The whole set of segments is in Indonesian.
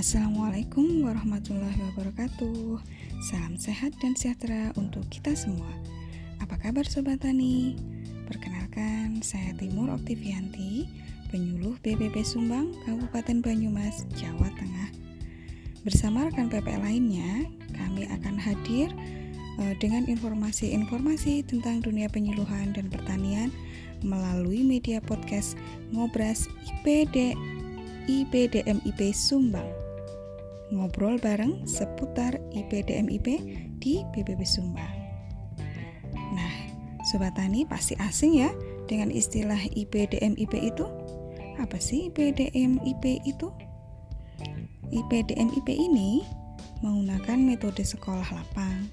Assalamualaikum warahmatullahi wabarakatuh. Salam sehat dan sejahtera untuk kita semua. Apa kabar Sobat Tani? Perkenalkan, saya Timur Oktivianti Penyuluh BPP Sumbang, Kabupaten Banyumas, Jawa Tengah. Bersama rekan PP lainnya, kami akan hadir eh, dengan informasi-informasi tentang dunia penyuluhan dan pertanian melalui media podcast Ngobras IPD IPDMIP Sumbang ngobrol bareng seputar IPDMIP di BPP Sumbang. Nah, Sobat Tani pasti asing ya dengan istilah IPDMIP itu. Apa sih IPDMIP itu? IPDMIP ini menggunakan metode sekolah lapang,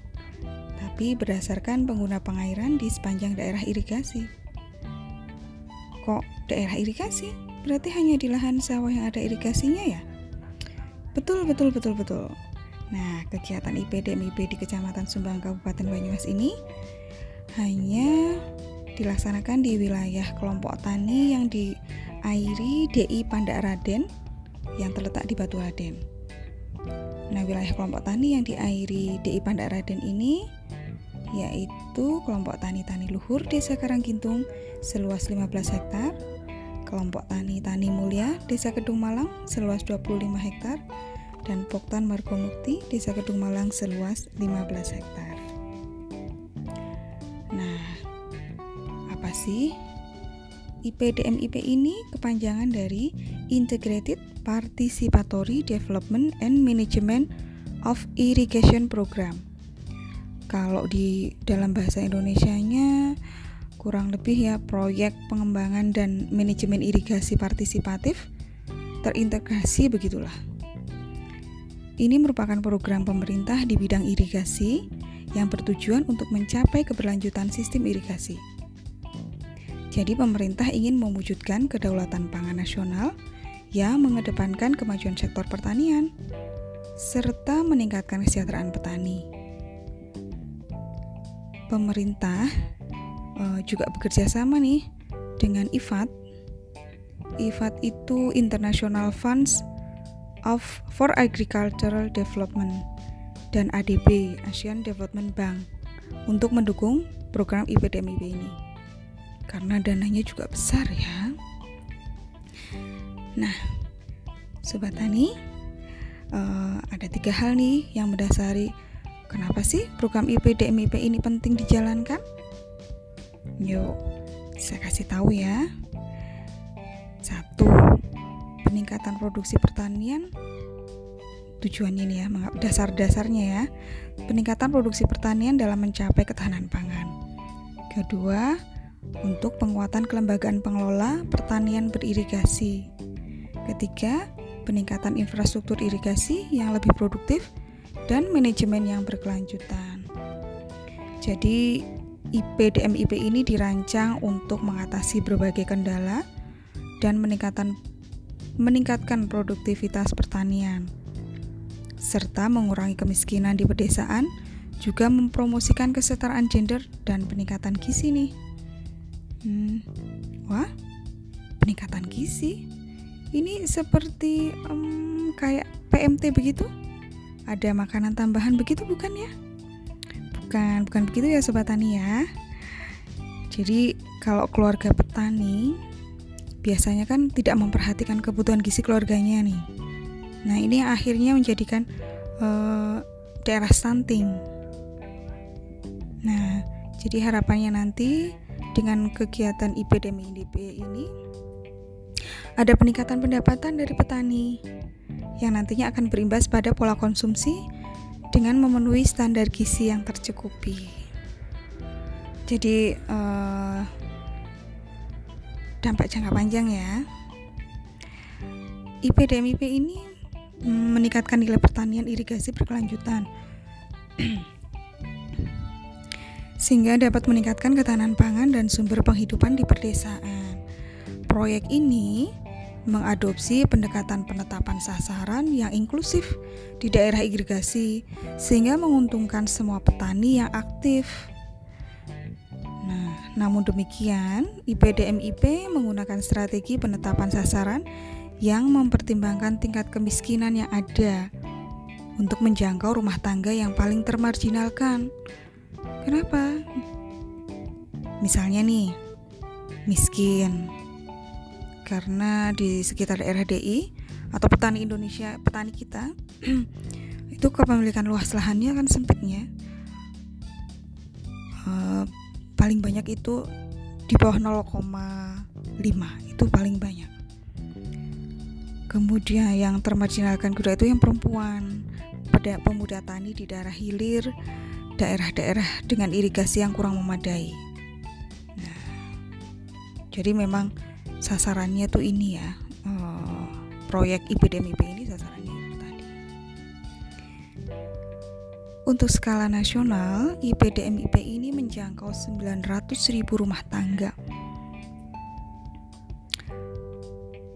tapi berdasarkan pengguna pengairan di sepanjang daerah irigasi. Kok daerah irigasi? Berarti hanya di lahan sawah yang ada irigasinya ya? Betul, betul, betul, betul. Nah, kegiatan IPDMIP di Kecamatan Sumbang Kabupaten Banyumas ini hanya dilaksanakan di wilayah kelompok tani yang diairi DI Pandak Raden yang terletak di Batu Raden. Nah, wilayah kelompok tani yang diairi DI Pandak Raden ini yaitu kelompok tani-tani luhur Desa Karanggintung seluas 15 hektar, kelompok tani Tani Mulia Desa Kedung Malang seluas 25 hektar, dan Poktan Margomukti Desa Kedung Malang seluas 15 hektar. Nah, apa sih IPDMIP ini kepanjangan dari Integrated Participatory Development and Management of Irrigation Program. Kalau di dalam bahasa Indonesianya kurang lebih ya proyek pengembangan dan manajemen irigasi partisipatif terintegrasi begitulah. Ini merupakan program pemerintah di bidang irigasi yang bertujuan untuk mencapai keberlanjutan sistem irigasi. Jadi pemerintah ingin mewujudkan kedaulatan pangan nasional yang mengedepankan kemajuan sektor pertanian serta meningkatkan kesejahteraan petani. Pemerintah uh, juga bekerja sama nih dengan IFAD. IFAD itu International Funds of for Agricultural Development dan ADB Asian Development Bank untuk mendukung program IPDMIP ini karena dananya juga besar ya. Nah, sobat tani, uh, ada tiga hal nih yang mendasari kenapa sih program IPDMIP ini penting dijalankan. Yuk, saya kasih tahu ya. Satu, peningkatan produksi pertanian. Tujuannya ini ya dasar-dasarnya ya. Peningkatan produksi pertanian dalam mencapai ketahanan pangan. Kedua untuk penguatan kelembagaan pengelola pertanian beririgasi. Ketiga peningkatan infrastruktur irigasi yang lebih produktif dan manajemen yang berkelanjutan. Jadi IPDMIP ini dirancang untuk mengatasi berbagai kendala dan meningkatkan meningkatkan produktivitas pertanian, serta mengurangi kemiskinan di pedesaan, juga mempromosikan kesetaraan gender dan peningkatan gizi nih. Hmm, wah, peningkatan gizi? Ini seperti um, kayak PMT begitu? Ada makanan tambahan begitu bukan ya? Bukan, bukan begitu ya sobat tani ya. Jadi kalau keluarga petani biasanya kan tidak memperhatikan kebutuhan gizi keluarganya nih. Nah, ini akhirnya menjadikan uh, daerah stunting. Nah, jadi harapannya nanti dengan kegiatan IPDMIDP ini ada peningkatan pendapatan dari petani yang nantinya akan berimbas pada pola konsumsi dengan memenuhi standar gizi yang tercukupi. Jadi uh, dampak jangka panjang ya. IPDMIP ini meningkatkan nilai pertanian irigasi berkelanjutan sehingga dapat meningkatkan ketahanan pangan dan sumber penghidupan di perdesaan. Proyek ini mengadopsi pendekatan penetapan sasaran yang inklusif di daerah irigasi sehingga menguntungkan semua petani yang aktif namun demikian, IPDMIP menggunakan strategi penetapan sasaran yang mempertimbangkan tingkat kemiskinan yang ada untuk menjangkau rumah tangga yang paling termarginalkan. Kenapa? Misalnya nih, miskin. Karena di sekitar daerah DI atau petani Indonesia, petani kita itu kepemilikan luas lahannya kan sempitnya. Uh, paling banyak itu di bawah 0,5 itu paling banyak. Kemudian yang termarginalkan kedua itu yang perempuan, pada pemuda tani di daerah hilir, daerah-daerah dengan irigasi yang kurang memadai. Nah, jadi memang sasarannya tuh ini ya, uh, proyek IPDMIP ini sasarannya itu tadi. Untuk skala nasional, IPDMIP ini menjangkau 900.000 rumah tangga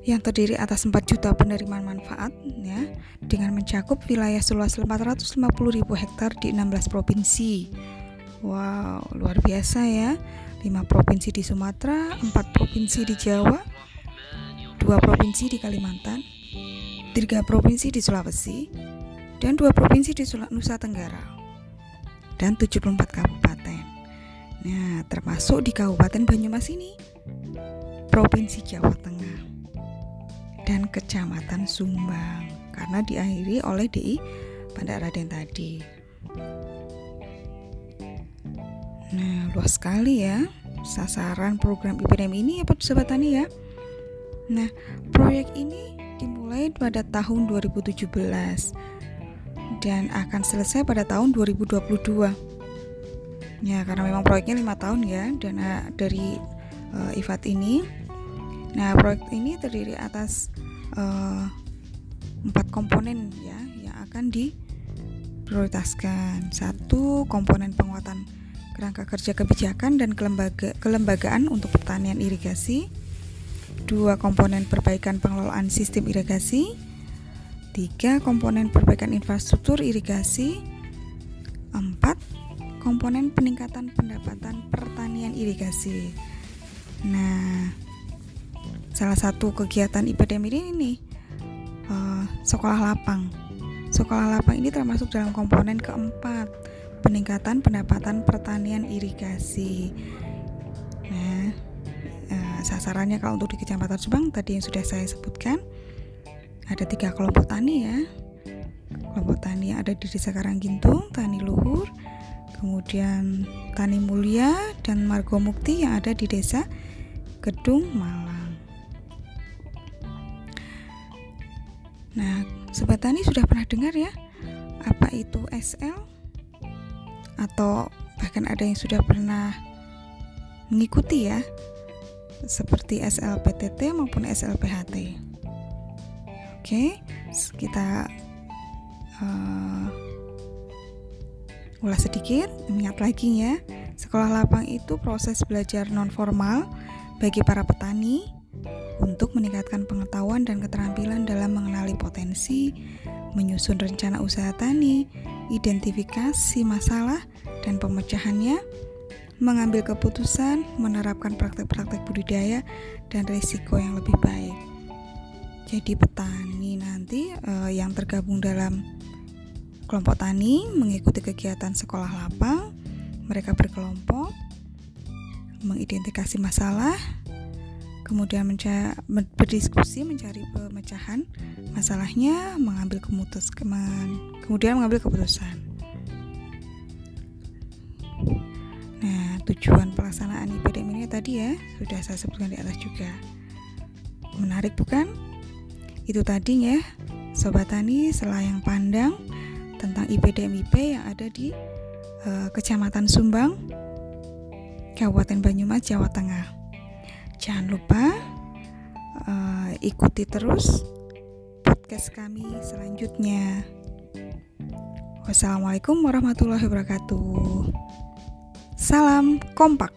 yang terdiri atas 4 juta penerimaan manfaat ya dengan mencakup wilayah seluas 450 ribu hektar di 16 provinsi. Wow, luar biasa ya. 5 provinsi di Sumatera, 4 provinsi di Jawa, 2 provinsi di Kalimantan, 3 provinsi di Sulawesi, dan 2 provinsi di Nusa Tenggara. Dan 74 kabupaten. Nah, termasuk di Kabupaten Banyumas ini, Provinsi Jawa Tengah dan Kecamatan Sumbang karena diakhiri oleh DI pada Raden tadi. Nah, luas sekali ya sasaran program IPDM ini ya Sobat Tani ya. Nah, proyek ini dimulai pada tahun 2017 dan akan selesai pada tahun 2022. Ya, karena memang proyeknya lima tahun ya dana dari uh, IFAT ini. Nah, proyek ini terdiri atas uh, empat komponen ya yang akan diprioritaskan. Satu komponen penguatan kerangka kerja kebijakan dan kelembaga, kelembagaan untuk pertanian irigasi. Dua komponen perbaikan pengelolaan sistem irigasi. Tiga komponen perbaikan infrastruktur irigasi. Empat komponen peningkatan pendapatan pertanian irigasi. Nah, salah satu kegiatan IPDM ini nih uh, sekolah lapang. Sekolah lapang ini termasuk dalam komponen keempat peningkatan pendapatan pertanian irigasi. Nah, sasarannya kalau untuk di Kecamatan Subang tadi yang sudah saya sebutkan ada tiga kelompok tani ya. Kelompok tani yang ada di Desa Karanggintung, Tani Luhur, kemudian Tani Mulia dan Margo Mukti yang ada di Desa Gedung Malang. Nah, sobat tani sudah pernah dengar ya apa itu SL? Atau bahkan ada yang sudah pernah mengikuti ya seperti SLPTT maupun SLPHT. Oke, kita uh, ulas sedikit, ingat lagi ya. Sekolah lapang itu proses belajar non formal bagi para petani untuk meningkatkan pengetahuan dan keterampilan dalam mengenali potensi, menyusun rencana usaha tani, identifikasi masalah dan pemecahannya, mengambil keputusan, menerapkan praktek-praktek budidaya dan risiko yang lebih baik. Jadi petani nanti eh, yang tergabung dalam kelompok tani mengikuti kegiatan sekolah lapang, mereka berkelompok mengidentifikasi masalah kemudian menca berdiskusi mencari pemecahan masalahnya, mengambil kemutus kemudian mengambil keputusan. Nah, tujuan pelaksanaan IPDM ini tadi ya sudah saya sebutkan di atas juga. Menarik bukan? Itu tadi ya, sobat tani selayang pandang tentang IPDMIP yang ada di uh, Kecamatan Sumbang, Kabupaten Banyumas, Jawa Tengah. Jangan lupa uh, ikuti terus podcast kami selanjutnya. Wassalamualaikum warahmatullahi wabarakatuh. Salam kompak.